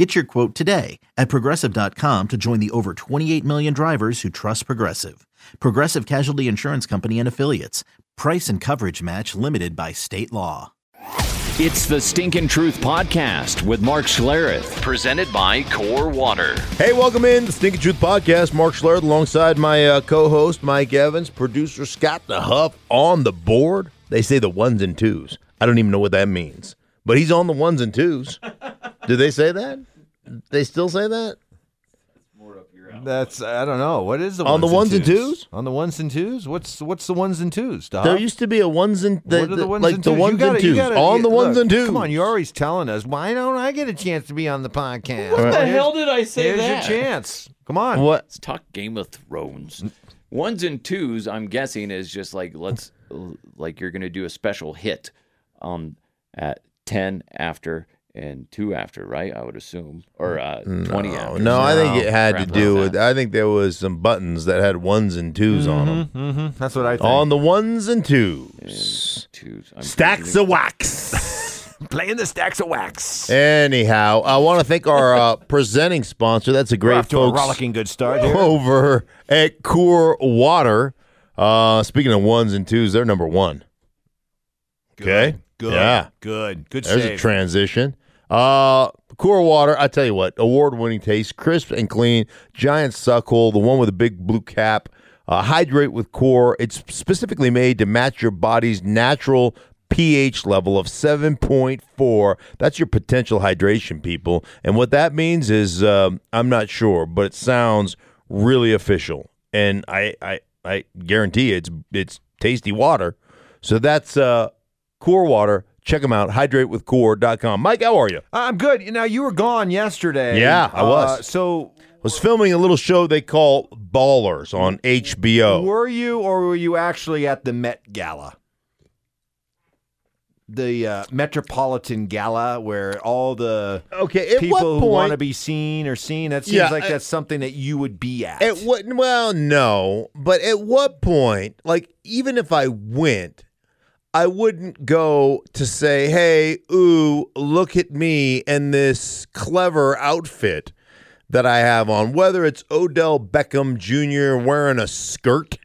Get your quote today at progressive.com to join the over 28 million drivers who trust Progressive. Progressive Casualty Insurance Company and Affiliates. Price and coverage match limited by state law. It's the Stinkin' Truth Podcast with Mark Schlereth, presented by Core Water. Hey, welcome in the Stinkin' Truth Podcast. Mark Schlereth alongside my uh, co-host Mike Evans, producer Scott DeHuff on the board. They say the ones and twos. I don't even know what that means, but he's on the ones and twos. Do they say that? They still say that? That's I don't know. What is the On the ones and twos? On the ones and twos? What's what's the ones and twos? Doc? There used to be a ones and the, what are the ones like and the twos? ones gotta, and twos gotta, on you- the ones and twos. Come on, you're always telling us. Why don't I get a chance to be on the podcast? What the hell did I say Here's that? your chance. Come on. What? Let's talk Game of Thrones. Ones and twos, I'm guessing, is just like let's like you're gonna do a special hit um at ten after and two after, right? I would assume. Or uh twenty No, after. no, I think it had to do with. that. I think there was some buttons that had ones and 2s on them. Mm-hmm. That's what I think. On the ones and twos, twos. I'm stacks of wax. Playing the stacks of wax. Anyhow, I want to thank our uh, presenting sponsor. That's a We're great off to a folks rollicking good start here. over at Core Water. Uh, speaking of ones and twos, they're number one. Okay. Good. Yeah. Good. Good There's save. a transition. Uh, Core Water, I tell you what, award-winning taste, crisp and clean, giant suck hole, the one with a big blue cap. Uh, hydrate with Core. It's specifically made to match your body's natural pH level of 7.4. That's your potential hydration, people. And what that means is, um, I'm not sure, but it sounds really official. And I, I, I guarantee it's it's tasty water. So that's uh, Core Water. Check them out. HydrateWithCore.com. Mike, how are you? I'm good. Now you were gone yesterday. Yeah, I was. Uh, so was filming a little show they call Ballers on HBO. Were you or were you actually at the Met Gala? The uh, Metropolitan Gala, where all the Okay, people who point- want to be seen are seen. That seems Yeah, like I- that's something that you would be at. At what? Well, no, but at what point? Like, even if I went, I wouldn't go to say, "Hey, ooh, look at me and this clever outfit that I have on." Whether it's Odell Beckham Jr. wearing a skirt,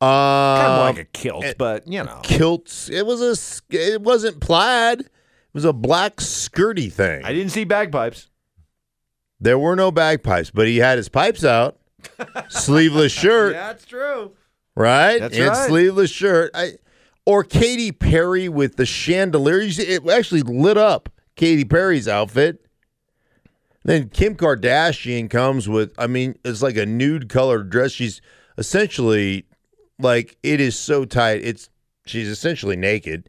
uh, kind of like a kilt, but you know, kilts. It was a. It wasn't plaid. It was a black skirty thing. I didn't see bagpipes. There were no bagpipes, but he had his pipes out. Sleeveless shirt. Yeah, that's true. right? That's and right. sleeveless shirt. I, or Katy Perry with the chandelier. It actually lit up Katy Perry's outfit. Then Kim Kardashian comes with, I mean, it's like a nude colored dress. She's essentially like it is so tight. It's she's essentially naked.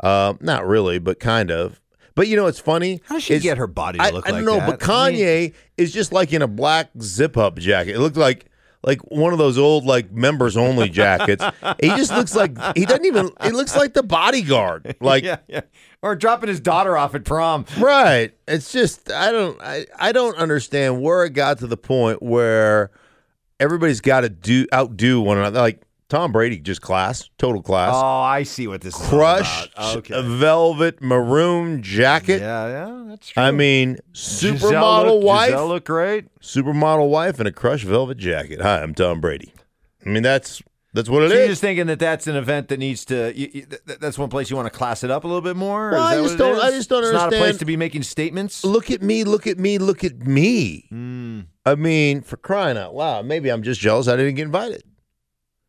Uh, not really, but kind of. But you know, it's funny. How does she get her body to I, look I don't know, that? but I mean- Kanye is just like in a black zip up jacket. It looked like like one of those old like members only jackets. he just looks like he doesn't even. He looks like the bodyguard. Like yeah, yeah. Or dropping his daughter off at prom. right. It's just I don't I I don't understand where it got to the point where everybody's got to do outdo one another. Like Tom Brady, just class, total class. Oh, I see what this is. all Crushed. Okay. a velvet maroon jacket. Yeah, yeah, that's true. I mean, Gisele supermodel look- wife. Gisele look great. supermodel wife in a crushed velvet jacket. Hi, I'm Tom Brady. I mean, that's that's what it So is. you're just thinking that that's an event that needs to. You, you, that's one place you want to class it up a little bit more. Well, Is I just don't- I just don't understand. it's not a place to be making statements. look at me, look at me, look at me. Hmm. I mean, for crying out loud, maybe I'm just jealous I didn't get invited.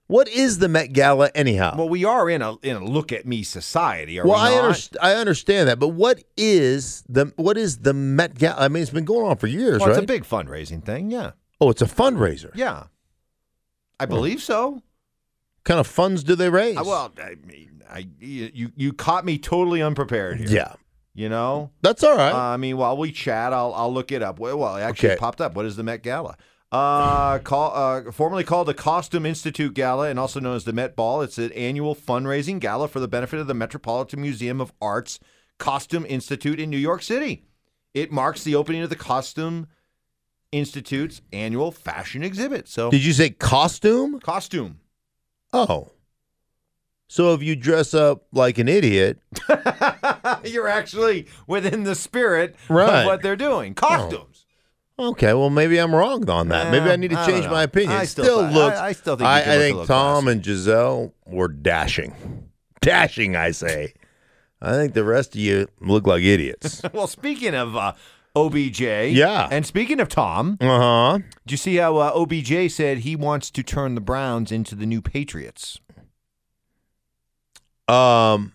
What is the Met Gala anyhow? Well, we are in a in a look at me society. Are well, we I, underst- I understand that, but what is the what is the Met Gala? I mean, it's been going on for years, Well, right? it's a big fundraising thing. Yeah, oh, it's a fundraiser. yeah. I believe so. What kind of funds do they raise? I, well, I mean, I you you caught me totally unprepared here. yeah, you know. that's all right. Uh, I mean, while we chat, I'll I'll look it up. Well, well it actually Okay. popped up. What is the Met Gala? Uh, call, uh, formerly called the Costume Institute Gala and also known as the Met Ball. It's an annual fundraising gala for the benefit of the Metropolitan Museum of Art's Costume Institute in New York City. It marks the opening of the Costume Institute's annual fashion exhibit. So, Did you say costume? costume. Oh. So if you dress up like an idiot, You're actually within the spirit Right. of what they're doing. Costumes. Okay, well maybe I'm wrong on that. maybe I Um, need to I don't change know. my opinion. I It still still, thought- looks. I- I still think you I, I think Tom and Gisele were dashing, dashing. I say. I think the rest of you look like idiots. Well, speaking of uh, OBJ, Yeah. and speaking of Tom, uh huh. did you see how uh, OBJ said he wants to turn the Browns into the new Patriots? Um,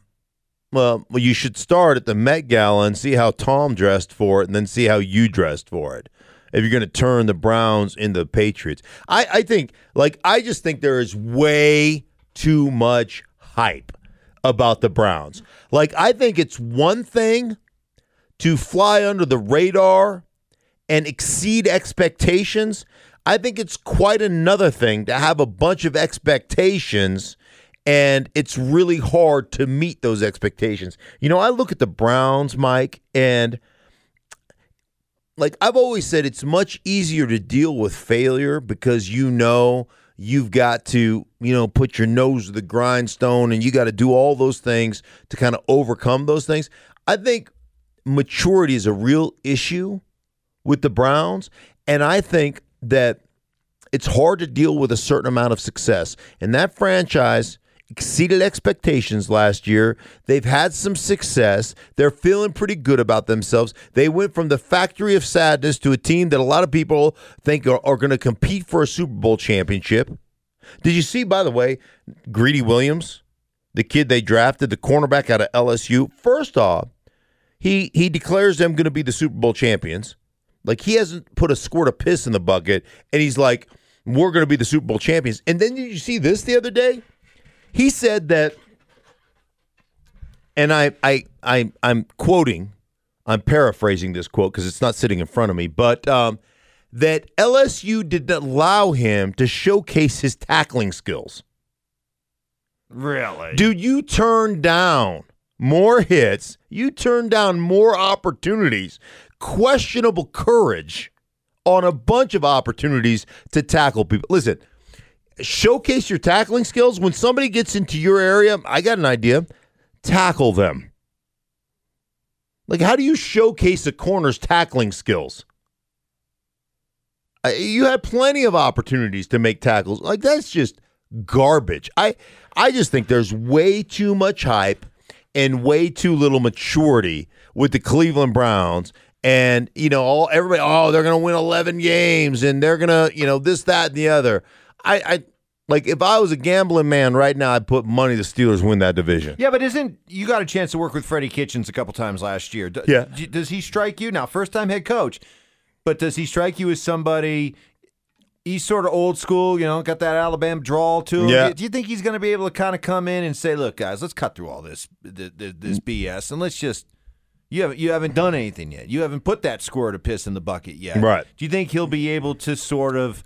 well, well, you should start at the Met Gala and see how Tom dressed for it, and then see how you dressed for it. If you're going to turn the Browns into the Patriots, I, I think, like, I just think there is way too much hype about the Browns. Like, I think it's one thing to fly under the radar and exceed expectations. I think it's quite another thing to have a bunch of expectations and it's really hard to meet those expectations. You know, I look at the Browns, Mike, and like I've always said, it's much easier to deal with failure because you know you've got to, you know, put your nose to the grindstone and you got to do all those things to kind of overcome those things. I think maturity is a real issue with the Browns, and I think that it's hard to deal with a certain amount of success. And that franchise exceeded expectations last year. They've had some success. They're feeling pretty good about themselves. They went from the factory of sadness to a team that a lot of people think are, are going to compete for a Super Bowl championship. Did you see, by the way, Greedy Williams, the kid they drafted, the cornerback out of LSU? First off, he he declares them going to be the Super Bowl champions. Like he hasn't put a squirt of piss in the bucket, and he's like, "We're going to be the Super Bowl champions." And then did you see this the other day? He said that, and I I I I'm quoting, I'm paraphrasing this quote because it's not sitting in front of me, but um, that LSU did not allow him to showcase his tackling skills. Really? Dude, you turn down more hits, you turn down more opportunities, questionable courage on a bunch of opportunities to tackle people. Listen, showcase your tackling skills. When somebody gets into your area, I got an idea. Tackle them. Like, how do you showcase a corner's tackling skills? You had plenty of opportunities to make tackles. Like that's just garbage. I I just think there's way too much hype and way too little maturity with the Cleveland Browns. And you know, all everybody, oh, they're gonna win eleven games, and they're gonna, you know, this, that, and the other. I, I like if I was a gambling man right now, I'd put money the Steelers win that division. Yeah, but isn't you got a chance to work with Freddie Kitchens a couple times last year? D- Yeah. d- Does he strike you now? First time head coach, but does he strike you as somebody? He's sort of old school, you know, got that Alabama drawl to him. Yeah. Do you think he's going to be able to kind of come in and say, "Look, guys, let's cut through all this th- th- this mm. BS and let's just you haven't you haven't done anything yet. You haven't put that squirt of piss in the bucket yet. Right. Do you think he'll be able to sort of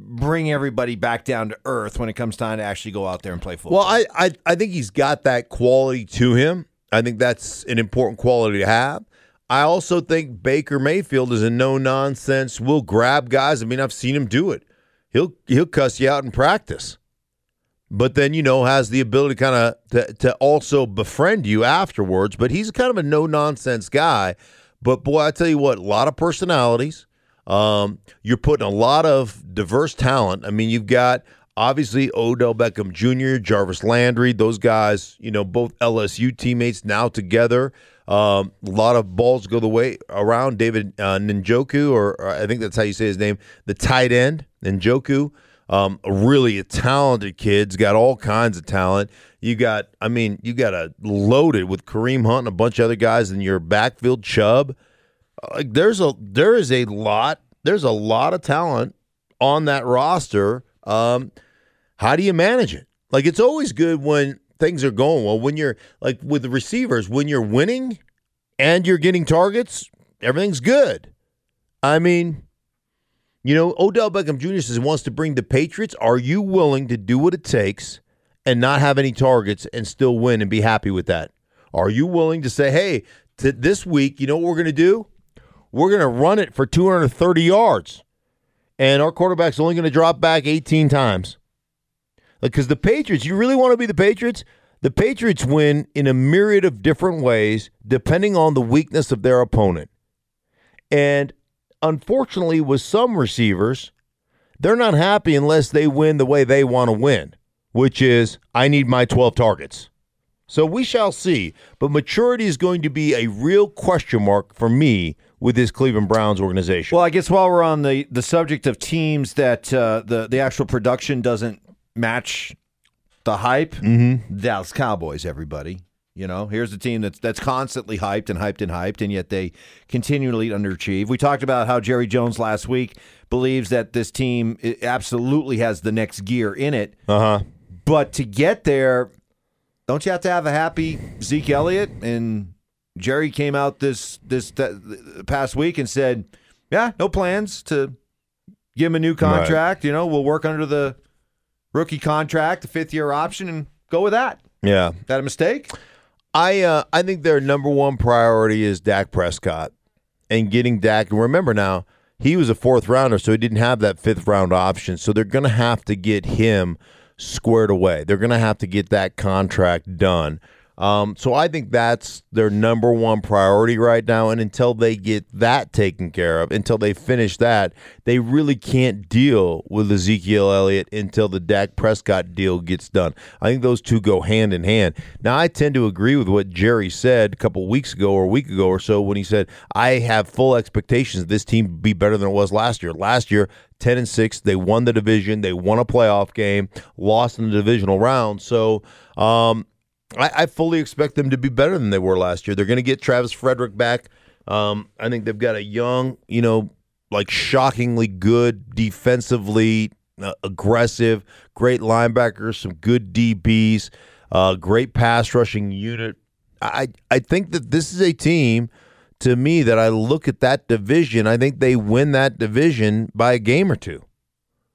bring everybody back down to earth when it comes time to actually go out there and play football? Well, I, I I think he's got that quality to him. I think that's an important quality to have. I also think Baker Mayfield is a no nonsense. Will grab guys. I mean, I've seen him do it. He'll he'll cuss you out in practice, but then you know has the ability kind of to, to also befriend you afterwards. But he's kind of a no nonsense guy. But boy, I tell you what, a lot of personalities. Um, you're putting a lot of diverse talent. I mean, you've got obviously Odell Beckham Jr., Jarvis Landry, those guys, you know, both LSU teammates now together. Um, a lot of balls go the way around David uh, Njoku, or, or I think that's how you say his name, the tight end, Njoku. Um, really a talented kid's got all kinds of talent. You got, I mean, you got a loaded with Kareem Hunt and a bunch of other guys in your backfield. Chubb, like there's a there is a lot there's a lot of talent on that roster. Um, how do you manage it? Like it's always good when things are going well. When you're like with the receivers, when you're winning and you're getting targets, everything's good. I mean, You know, Odell Beckham Jr. says wants to bring the Patriots. Are you willing to do what it takes and not have any targets and still win and be happy with that? Are you willing to say, hey, to this week, you know what we're going to do? We're going to run it for 230 yards, and our quarterback's only going to drop back 18 times. Because the Patriots, you really want to be the Patriots? The Patriots win in a myriad of different ways depending on the weakness of their opponent. And unfortunately, with some receivers, they're not happy unless they win the way they want to win, which is I need my 12 targets. So we shall see. But maturity is going to be a real question mark for me with this Cleveland Browns organization. Well, I guess while we're on the, the subject of teams that uh, the the actual production doesn't match the hype, mm-hmm. Dallas Cowboys, everybody. You know, here's a team that's that's constantly hyped and hyped and hyped, and yet they continually underachieve. We talked about how Jerry Jones last week believes that this team absolutely has the next gear in it. Uh huh. But to get there, don't you have to have a happy Zeke Elliott? And Jerry came out this this past week and said, "Yeah, no plans to give him a new contract. Right. You know, we'll work under the rookie contract, the fifth year option, and go with that." Yeah, Is that a mistake? I uh, I think their number one priority is Dak Prescott and getting Dak. And remember now, he was a fourth rounder, so he didn't have that fifth round option. So they're going to have to get him squared away. They're going to have to get that contract done. Um, so I think that's their number one priority right now. And until they get that taken care of, until they finish that, they really can't deal with Ezekiel Elliott until the Dak Prescott deal gets done. I think those two go hand in hand. Now, I tend to agree with what Jerry said a couple weeks ago or a week ago or so when he said, I have full expectations this team be better than it was last year. Last year, 10 and 6, they won the division, they won a playoff game, lost in the divisional round. So, um, I, I, fully expect them to be better than they were last year. They're going to get Travis Frederick back. Um, I think they've got a young, you know, like shockingly good defensively, uh, aggressive, great linebackers, some good DBs, uh, great pass rushing unit. I I think that this is a team to me that I look at that division. I think they win that division by a game or two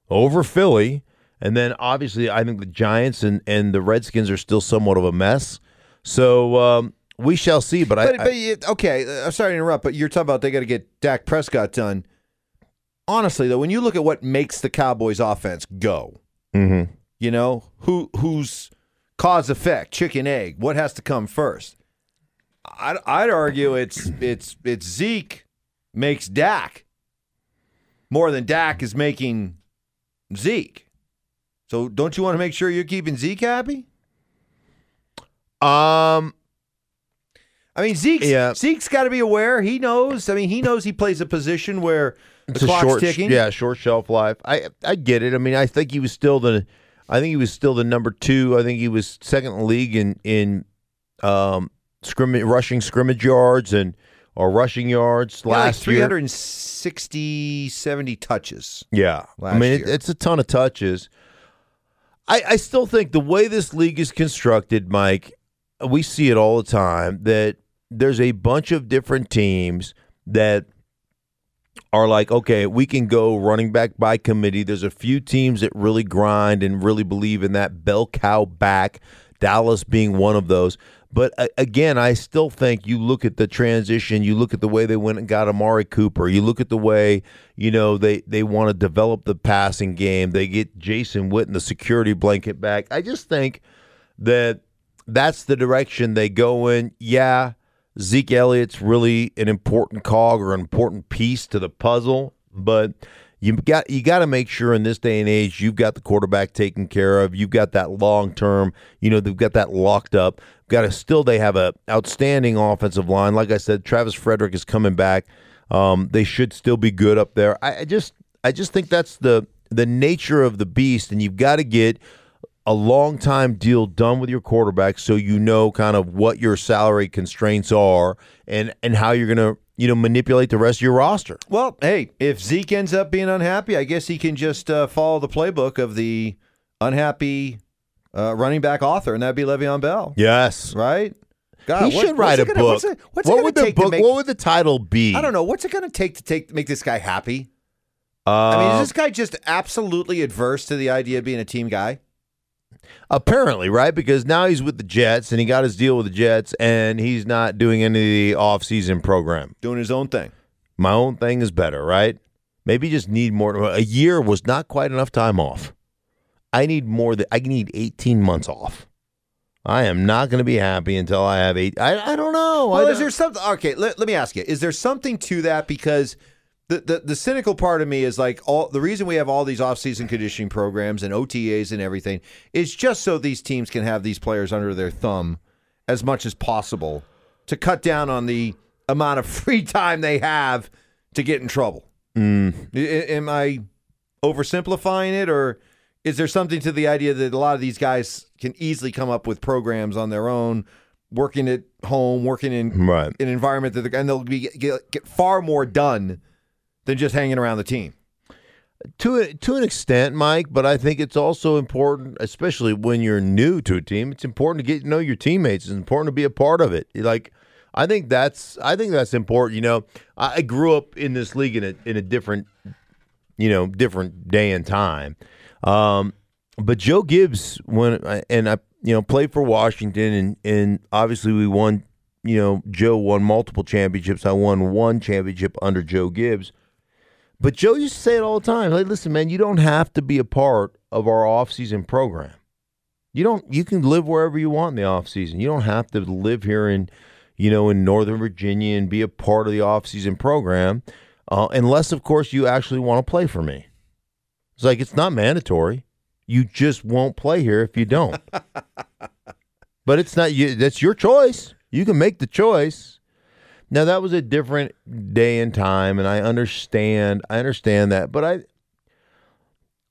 over Philly and then obviously, I think the Giants and, and the Redskins are still somewhat of a mess. So um, we shall see. But, but, I, but you, okay, I'm sorry to interrupt, but you're talking about they got to get Dak Prescott done. Honestly, though, when you look at what makes the Cowboys' offense go, mm-hmm. you know who who's cause effect, chicken egg, what has to come first? I'd, I'd argue it's it's it's Zeke makes Dak more than Dak is making Zeke. So don't you want to make sure you're keeping Zeke happy? Um, I mean Zeke's yeah. Zeke's got to be aware. He knows. I mean, he knows he plays a position where the it's clock's short, ticking. Yeah, short shelf life. I I get it. I mean, I think he was still the. I think he was still the number two. I think he was second in the league in in um scrimmage rushing scrimmage yards and or rushing yards last like 360 70 touches. Yeah. I mean, it, it's a ton of touches. I, I still think the way this league is constructed, Mike, we see it all the time that there's a bunch of different teams that are like, okay, we can go running back by committee. There's a few teams that really grind and really believe in that bell cow back, Dallas being one of those. But uh, again, I still think you look at the transition, you look at the way they went and got Amari Cooper, you look at the way, you know, they, they want to develop the passing game. They get Jason Witten the security blanket back. I just think that that's the direction they go in. Yeah, Zeke Elliott's really an important cog or an important piece to the puzzle, but you got you got to make sure in this day and age you've got the quarterback taken care of. You've got that long term. You know they've got that locked up. Got to still they have a outstanding offensive line. Like I said, Travis Frederick is coming back. Um, they should still be good up there. I, I just I just think that's the the nature of the beast, and you've got to get a long time deal done with your quarterback so you know kind of what your salary constraints are and and how you're going to you know, manipulate the rest of your roster. Well, hey, if Zeke ends up being unhappy, I guess he can just uh, follow the playbook of the unhappy uh, running back author, and that'd be Le'Veon Bell. Yes, right. God, he what, should write a gonna, book. What's it, what's what would the book? Make, what would the title be? I don't know. What's it going to take to take make this guy happy? I mean, Uh, is this guy just absolutely adverse to the idea of being a team guy? Apparently, right? Because now he's with the Jets and he got his deal with the Jets and he's not doing any of the offseason program. Doing his own thing. My own thing is better, right? Maybe just need more. A year was not quite enough time off. I need more. Than, I need 18 months off. I am not going to be happy until I have eight. I, I don't know. Well, don't- is there something? Okay, let, let me ask you: Is there something to that? Because the, the the cynical part of me is like all the reason we have all these off-season conditioning programs and OTAs and everything is just so these teams can have these players under their thumb as much as possible to cut down on the amount of free time they have to get in trouble. Mm. I- Am I oversimplifying it, or is there something to the idea that a lot of these guys can easily come up with programs on their own, working at home, working in Right. an environment that and they'll be get, get far more done than just hanging around the team. to a, to an extent, Mike, but I think it's also important, especially when you're new to a team. It's important to get to know your teammates. It's important to be a part of it. Like, I think that's I think that's important. You know, I I grew up in this league in a in a different, you know, different day and time. Um, but Joe Gibbs, when and I, you know, played for Washington, and and obviously we won. You know, Joe won multiple championships. I won one championship under Joe Gibbs. But Joe used to say it all the time. Like, listen, man, you don't have to be a part of our off-season program. You don't. You can live wherever you want in the off-season. You don't have to live here in, you know, in Northern Virginia and be a part of the off-season program, uh, unless, of course, you actually want to play for me. It's like it's not mandatory. You just won't play here if you don't. but it's not you. That's your choice. You can make the choice. Now that was a different day and time, and I understand. I understand that, but I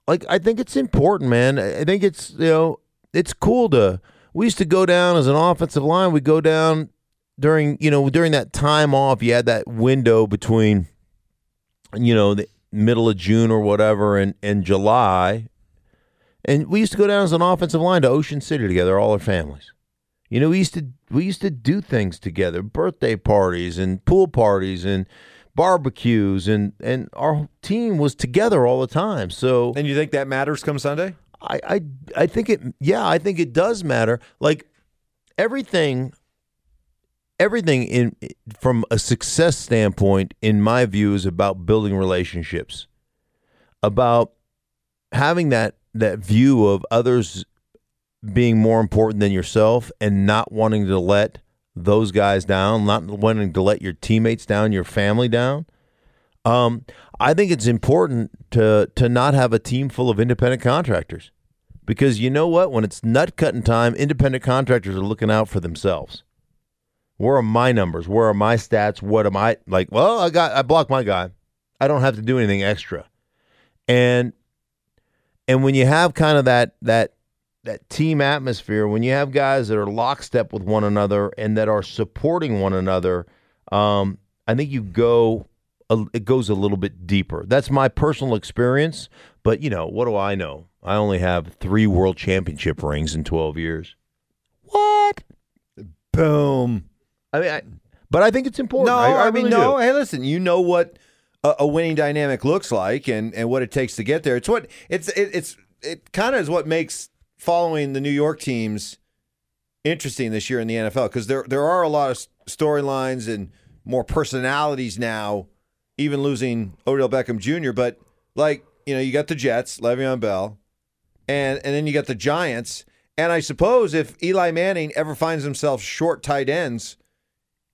like. I think it's important, man. I I think it's you know it's cool to. We used to go down as an offensive line. We go down during you know during that time off. You had that window between you know the middle of June or whatever and and July, and we used to go down as an offensive line to Ocean City together, all our families. You know, we used to we used to do things together, birthday parties and pool parties and barbecues and and our team was together all the time. So And you think that matters come Sunday? I I I think it yeah, I think it does matter. Like everything everything in from a success standpoint in my view is about building relationships. About having that that view of others being more important than yourself and not wanting to let those guys down, not wanting to let your teammates down, your family down. Um, I think it's important to to not have a team full of independent contractors because you know what? When it's nut cutting time, independent contractors are looking out for themselves. Where are my numbers? Where are my stats? What am I like? Well, I got I blocked my guy. I don't have to do anything extra. And and when you have kind of that that that team atmosphere, when you have guys that are lockstep with one another and that are supporting one another, um, I think you go a, it goes a little bit deeper. That's my personal experience, but you know, what do I know? I only have 3 world championship rings in 12 years. What? Boom. I mean, I, but I think it's important. No, I, I, I mean, really no. do. Hey, listen, you know what a, a winning dynamic looks like, and and what it takes to get there. It's what it's it, it's it kind of is what makes following the New York teams interesting this year in the NFL because there there are a lot of storylines and more personalities now. Even losing Odell Beckham Jr., but like you know, you got the Jets, Le'Veon Bell, and and then you got the Giants. And I suppose if Eli Manning ever finds himself short tight ends,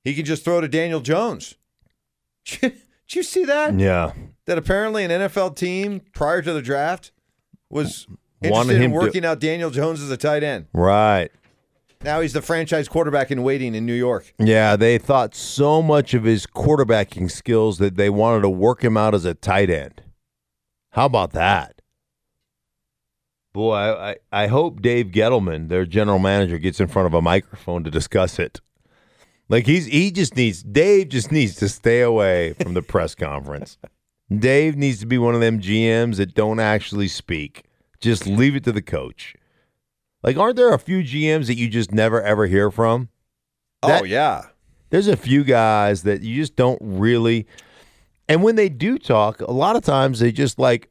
he can just throw to Daniel Jones. Did you see that? Yeah. That apparently an NFL team prior to the draft was interested in him to- working out Daniel Jones as a tight end. Right. Now he's the franchise quarterback in waiting in New York. Yeah, they thought so much of his quarterbacking skills that they wanted to work him out as a tight end. How about that? Boy, I, I, I hope Dave Gettleman, their general manager, gets in front of a microphone to discuss it. Like he's he just needs Dave just needs to stay away from the press conference. Dave needs to be one of them GMs that don't actually speak. Just leave it to the coach. Like, aren't there a few GMs that you just never ever hear from? oh yeah. there's a few guys that you just don't really And when they do talk, a lot of times they just like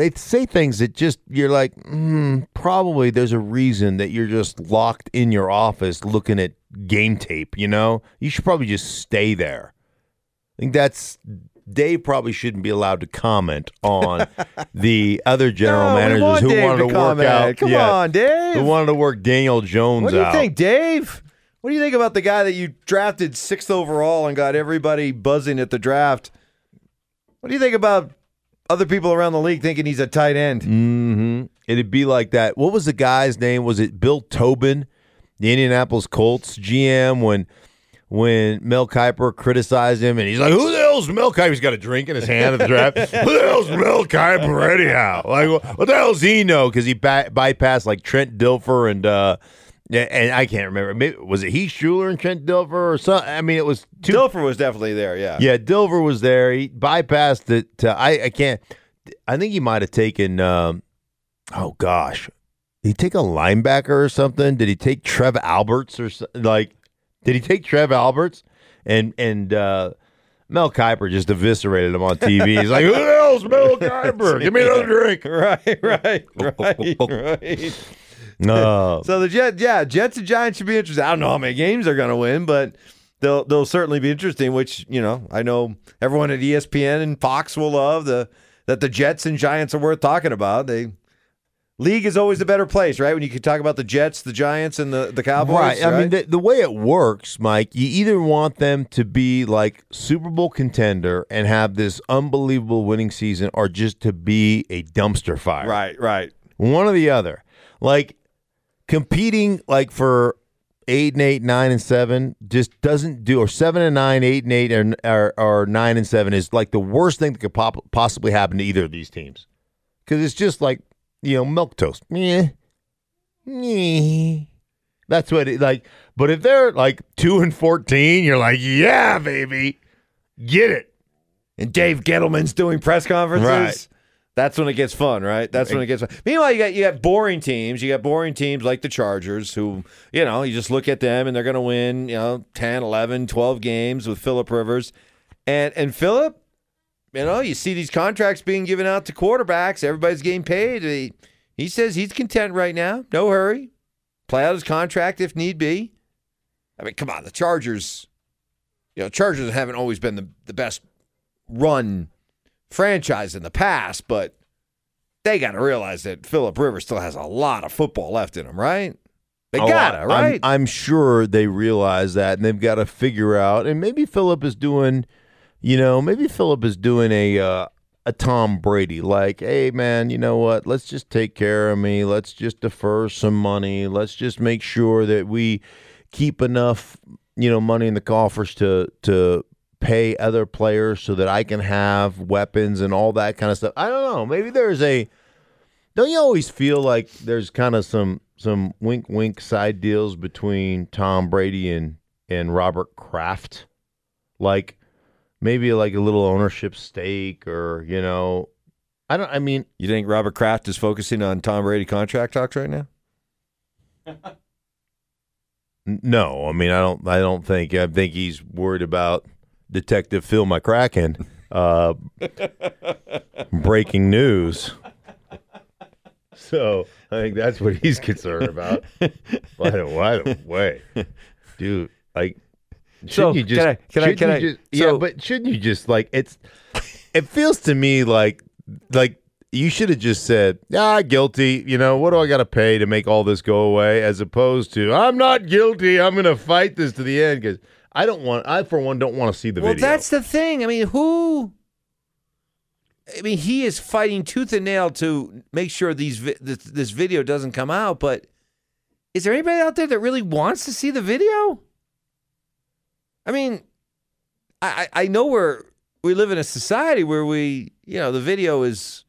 they say things that just you're like, mm, probably there's a reason that you're just locked in your office looking at game tape. You know, you should probably just stay there. I think that's Dave probably shouldn't be allowed to comment on the other general No, managers who Dave wanted to, to work out. Come yeah, on, Dave. Who wanted to work Daniel Jones out. What do you out. think, Dave? What do you think about the guy that you drafted sixth overall and got everybody buzzing at the draft? What do you think about other people around the league thinking he's a tight end? hmm It'd be like that. What was the guy's name? Was it Bill Tobin, the Indianapolis Colts GM, when when Mel Kiper criticized him and he's like, "Who the hell's Mel Kiper?" He's got a drink in his hand at the draft. Who the hell's Mel Kiper anyhow? Like, what, the hell does he know? Because he ba- bypassed like Trent Dilfer and. uh yeah, and I can't remember. Maybe, was it Heath Shuler and Trent Dilfer or something? I mean, it was two Dilfer was definitely there, yeah. yeah, Dilfer was there. He bypassed it. To, I I can't. I think he might have taken. Um, oh gosh, did he take a linebacker or something? Did he take Trev Alberts or like? Did he take Trev Alberts? And and uh, Mel Kiper just eviscerated him on TV. He's like, "Who the hell's Mel Kiper? Give me another drink." Right, right, right, right. No, So the Jets, yeah, Jets and Giants should be interesting. I don't know how many games they're going to win, but they'll they'll certainly be interesting. Which you know, I know everyone at ESPN and Fox will love the that the Jets and Giants are worth talking about. They league is always a better place, right? When you can talk about the Jets, the Giants, and the the Cowboys. Right. I mean, the, the way it works, Mike, you either want them to be like Super Bowl contender and have this unbelievable winning season, or just to be a dumpster fire. right, right. One or the other. Like competing like for eight and eight, nine and seven, just doesn't do. Or seven and nine, eight and eight, or or, or nine and seven is like the worst thing that could pop, possibly happen to either of these teams because it's just like you know milk toast. Meh. Meh. That's what it like. But if they're like two and fourteen, you're like, yeah, baby, get it. And Dave Gettleman's doing press conferences. Right. That's when it gets fun, right? That's when it gets fun. Meanwhile, you got you got boring teams. You got boring teams like the Chargers who, you know, you just look at them and they're going to win, you know, 10, 11, 12 games with Philip Rivers. And and Philip, you know, you see these contracts being given out to quarterbacks, everybody's getting paid. He, he says he's content right now. No hurry. Play out his contract if need be. I mean, come on, the Chargers, you know, Chargers haven't always been the, the best run franchise in the past, but they got to realize that Philip Rivers still has a lot of football left in him, right? They Oh, gotta, I- I'm- right? I'm, sure they realize that, and they've got to figure out. And maybe Philip is doing, you know, maybe Philip is doing a uh, a Tom Brady, like, hey man, you know what? Let's just take care of me. Let's just defer some money. Let's just make sure that we keep enough, you know, money in the coffers to to pay other players so that I can have weapons and all that kind of stuff. I don't know. Maybe there's a don't you always feel like there's kind of some some wink wink side deals between Tom Brady and and Robert Kraft? Like maybe like a little ownership stake or, you know, I don't I mean, you think Robert Kraft is focusing on Tom Brady contract talks right now? no. I mean, I don't I don't think I think he's worried about Detective Phil McCracken uh breaking news. So, I think that's what he's concerned about. By the, by the way, dude, like, shouldn't So, you just? can I- can I- can I- just- yeah, but shouldn't you just like it's? It feels to me like like you should have just said, "Ah, guilty." You know, what do I got to pay to make all this go away? As opposed to, "I'm not guilty. I'm going to fight this to the end." Because I don't want. I for one don't want to see the well, video. that's the thing. I mean, who? I mean, he is fighting tooth and nail to make sure these vi- this, this video doesn't come out. But is there anybody out there that really wants to see the video? I mean, I I I know we're we live in a society where we you know the video is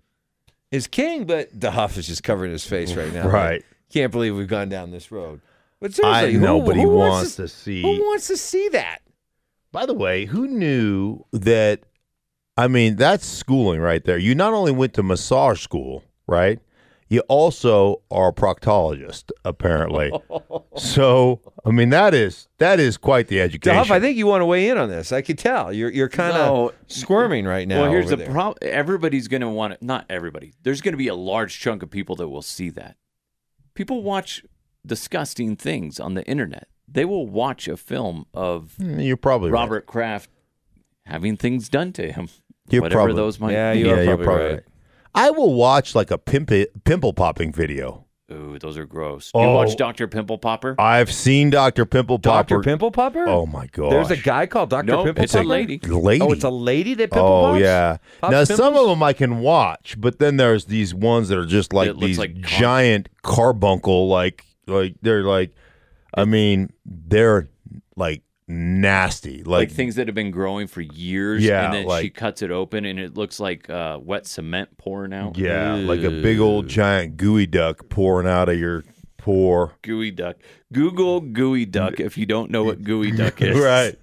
is king, but DeHuff is just covering his face right now. right. Can't believe we've gone down this road. But I seriously, know, who, but he who wants to, to see. Who wants to see that? By the way, who knew that? I mean, that's schooling right there. You not only went to massage school, right? you also are a proctologist, apparently. so, I mean, that is that is quite the education. Duff, I think you want to weigh in on this. I could tell you're you're kind of No. squirming right now. well, here's over the problem. Everybody's going to want it. not everybody, there's going to be a large chunk of people that will see that. People watch disgusting things on the internet. They will watch a film of Mm, You're probably right. Robert Kraft having things done to him. You're whatever probably- those might Yeah, be. you Yeah, are you're probably, probably right. right. I will watch like a pimple pimple popping video. Ooh, those are gross. You Oh. watch Dr. Pimple Popper? I've seen Dr. Pimple Popper. Dr. Pimple Popper? Oh my god. There's a guy called Dr. No, Pimple it's a lady. lady. Oh, it's a lady that pimple Oh pops? yeah. Pops now some of them I can watch, but then there's these ones that are just like It these like con- giant carbuncle, like like they're like, I mean, they're like nasty, like, like, things that have been growing for years. Yeah, And then she cuts it open and it looks like uh, wet cement pouring out. yeah, like a big old giant geoduck pouring out of your pore. Gooey duck. Google geoduck if you don't know what geoduck is. Right.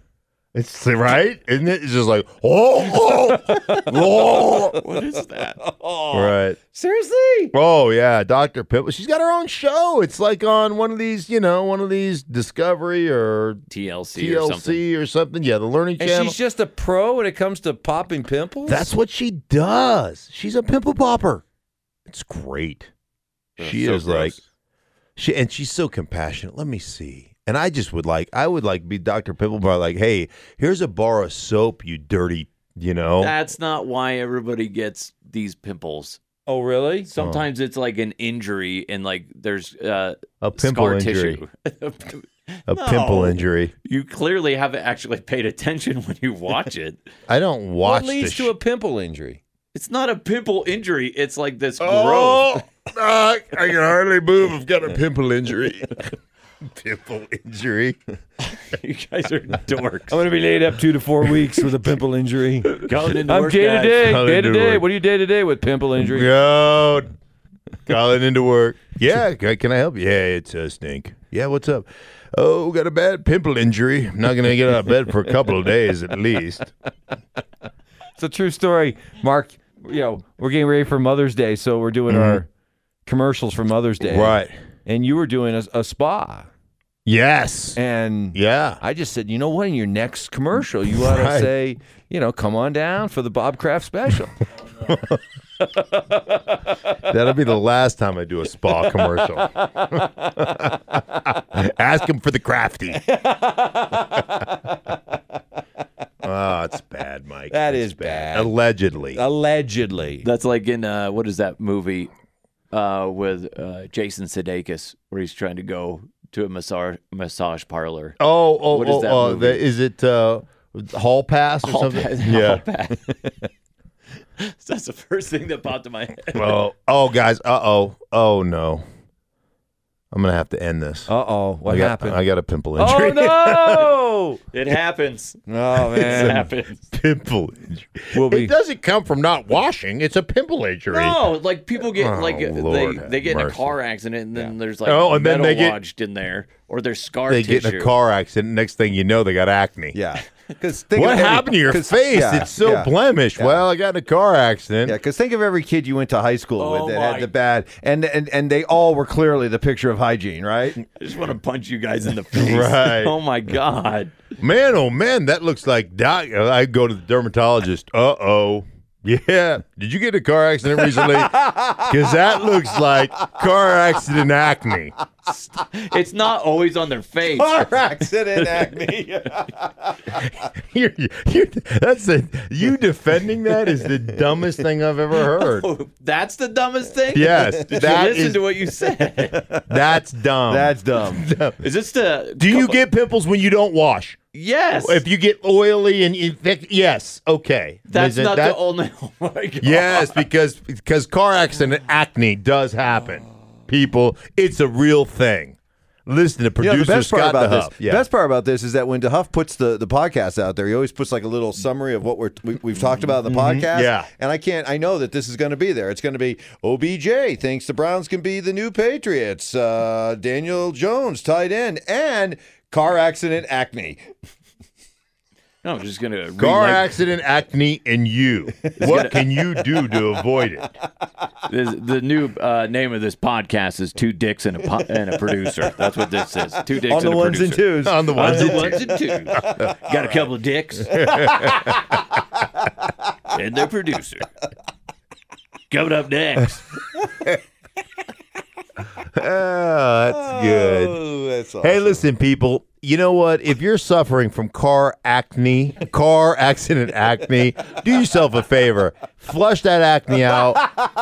It's right, isn't it? It's just like oh, oh, oh. What is that? Oh. right. Seriously? Oh yeah, Doctor Pimple. She's got her own show. It's like on one of these, you know, one of these Discovery or TLC, or something. TLC or something. Yeah, the Learning And Channel. she's just a pro when it comes to popping pimples? That's what she does. She's a pimple popper. It's great. Ugh, she so is like she and she's so compassionate. Let me see. And I just would like I would like be Dr. Pimple Popper like, hey, here's a bar of soap, you dirty, you know. That's not why everybody gets these pimples. Oh, really? Sometimes it's like an injury and like there's uh, a pimple scar injury. tissue. A pimple injury. You clearly haven't actually paid attention when you watch it. I don't watch What leads the to a pimple injury? It's not a pimple injury. It's like this growth. Oh, I can hardly move. I've got a pimple injury. pimple injury. you guys are dorks. I'm going to be laid up two to four weeks with a pimple injury. Calling into I'm work, day to guys. day, Calling day to into day. work. What do you day to day with pimple injury? Go. Calling into work. Yeah, can can I help you? Yeah, it's a stink. Yeah, what's up? Oh, got a bad pimple injury. I'm not going to get out of bed for a couple of days at least. It's a true story, Mark. You know, we're getting ready for Mother's Day, so we're doing mm-hmm. our commercials for Mother's Day. Right. And you were doing a, a spa. Yes. And Yeah. I just said, you know what? In your next commercial, you ought to say, you know, come on down for the Bob Kraft special. That'll be the last time I do a spa commercial. Ask him for the crafty. oh, it's bad, Mike. That It's is bad. Allegedly. Allegedly. That's like in uh, what is that movie uh, with uh, Jason Sudeikis where he's trying to go to a massage massage parlor. Oh, oh, What is oh, that oh, the- is it uh, Hall Pass or Hall something? Pass- yeah. Pass. That's the first thing that popped in my head. oh, oh, guys. Uh oh. Oh no. I'm gonna have to end this. Uh oh. What I got, happened? I got a pimple injury. oh, injury. no. It happens. oh, man, It happens. pimple injury. We'll be- It doesn't come from not washing. It's a pimple injury. No, like people get Oh, like Lord they they get in a car accident and then there's like Oh, and then metal they get- lodged in there or there's scar They tissue. get in a car accident. Next thing you know, they got acne. Yeah. Because What happened to your face? it's so blemished. Well, I got in a car accident. Yeah, because think of every kid you went to high school Oh with that my- had the bad, and, and and they all were clearly the picture of hygiene, right? I just want to punch you guys in the face. Right. Oh my god. Man, oh man, that looks like doc. I go to the dermatologist. Uh oh. Yeah. Did you get a car accident recently? Because that looks like car accident acne. It's not always on their face. Car accident acne. You're, you're, that's a, you defending that is the dumbest thing I've ever heard. Oh, That's the dumbest thing. Yes, Did that you listen is- to what you said? That's dumb. That's dumb. Is this the? Do you get pimples when you don't wash? Yes. If you get oily and infect, yes, okay. That's Is it not that- the only. Oh my god. Yes, because because car accident acne does happen. People, it's a real thing. Listen to You producer know, the best part Scott about DeHuff. this, Yeah. best part about this is that when DeHuff puts the, the podcast out there, he always puts like a little summary of what we're we, we've talked about in the podcast. Mm-hmm. Yeah. and I can't. I know that this is going to be there. It's going to be OBJ thinks the Browns can be the new Patriots. Uh, Daniel Jones tight end and car accident acne. No, I'm just gonna Car relay- accident, acne, and you. What can you do to avoid it? This, the new uh, name of this podcast is Two Dicks and a po- and a Producer. That's what this says. Two Dicks On and the a ones and producer. twos. On the On ones the and ones and twos. Got a couple of dicks. and their producer. Coming up next. Oh, that's good. Oh, that's awesome. Hey, listen, people. You know what? If you're suffering from car acne, car accident acne, do yourself a favor. Flush that acne out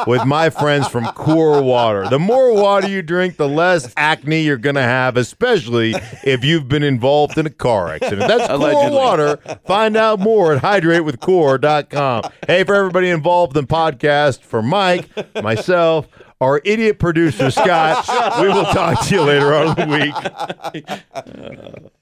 with my friends from Core Water. The more water you drink, the less acne you're going to have, especially if you've been involved in a car accident. That's Core. Water. Find out more at hydratewithcore.com. Hey, for everybody involved in podcast, for Mike, myself, our idiot producer, Scott, we will talk to you later on in the week.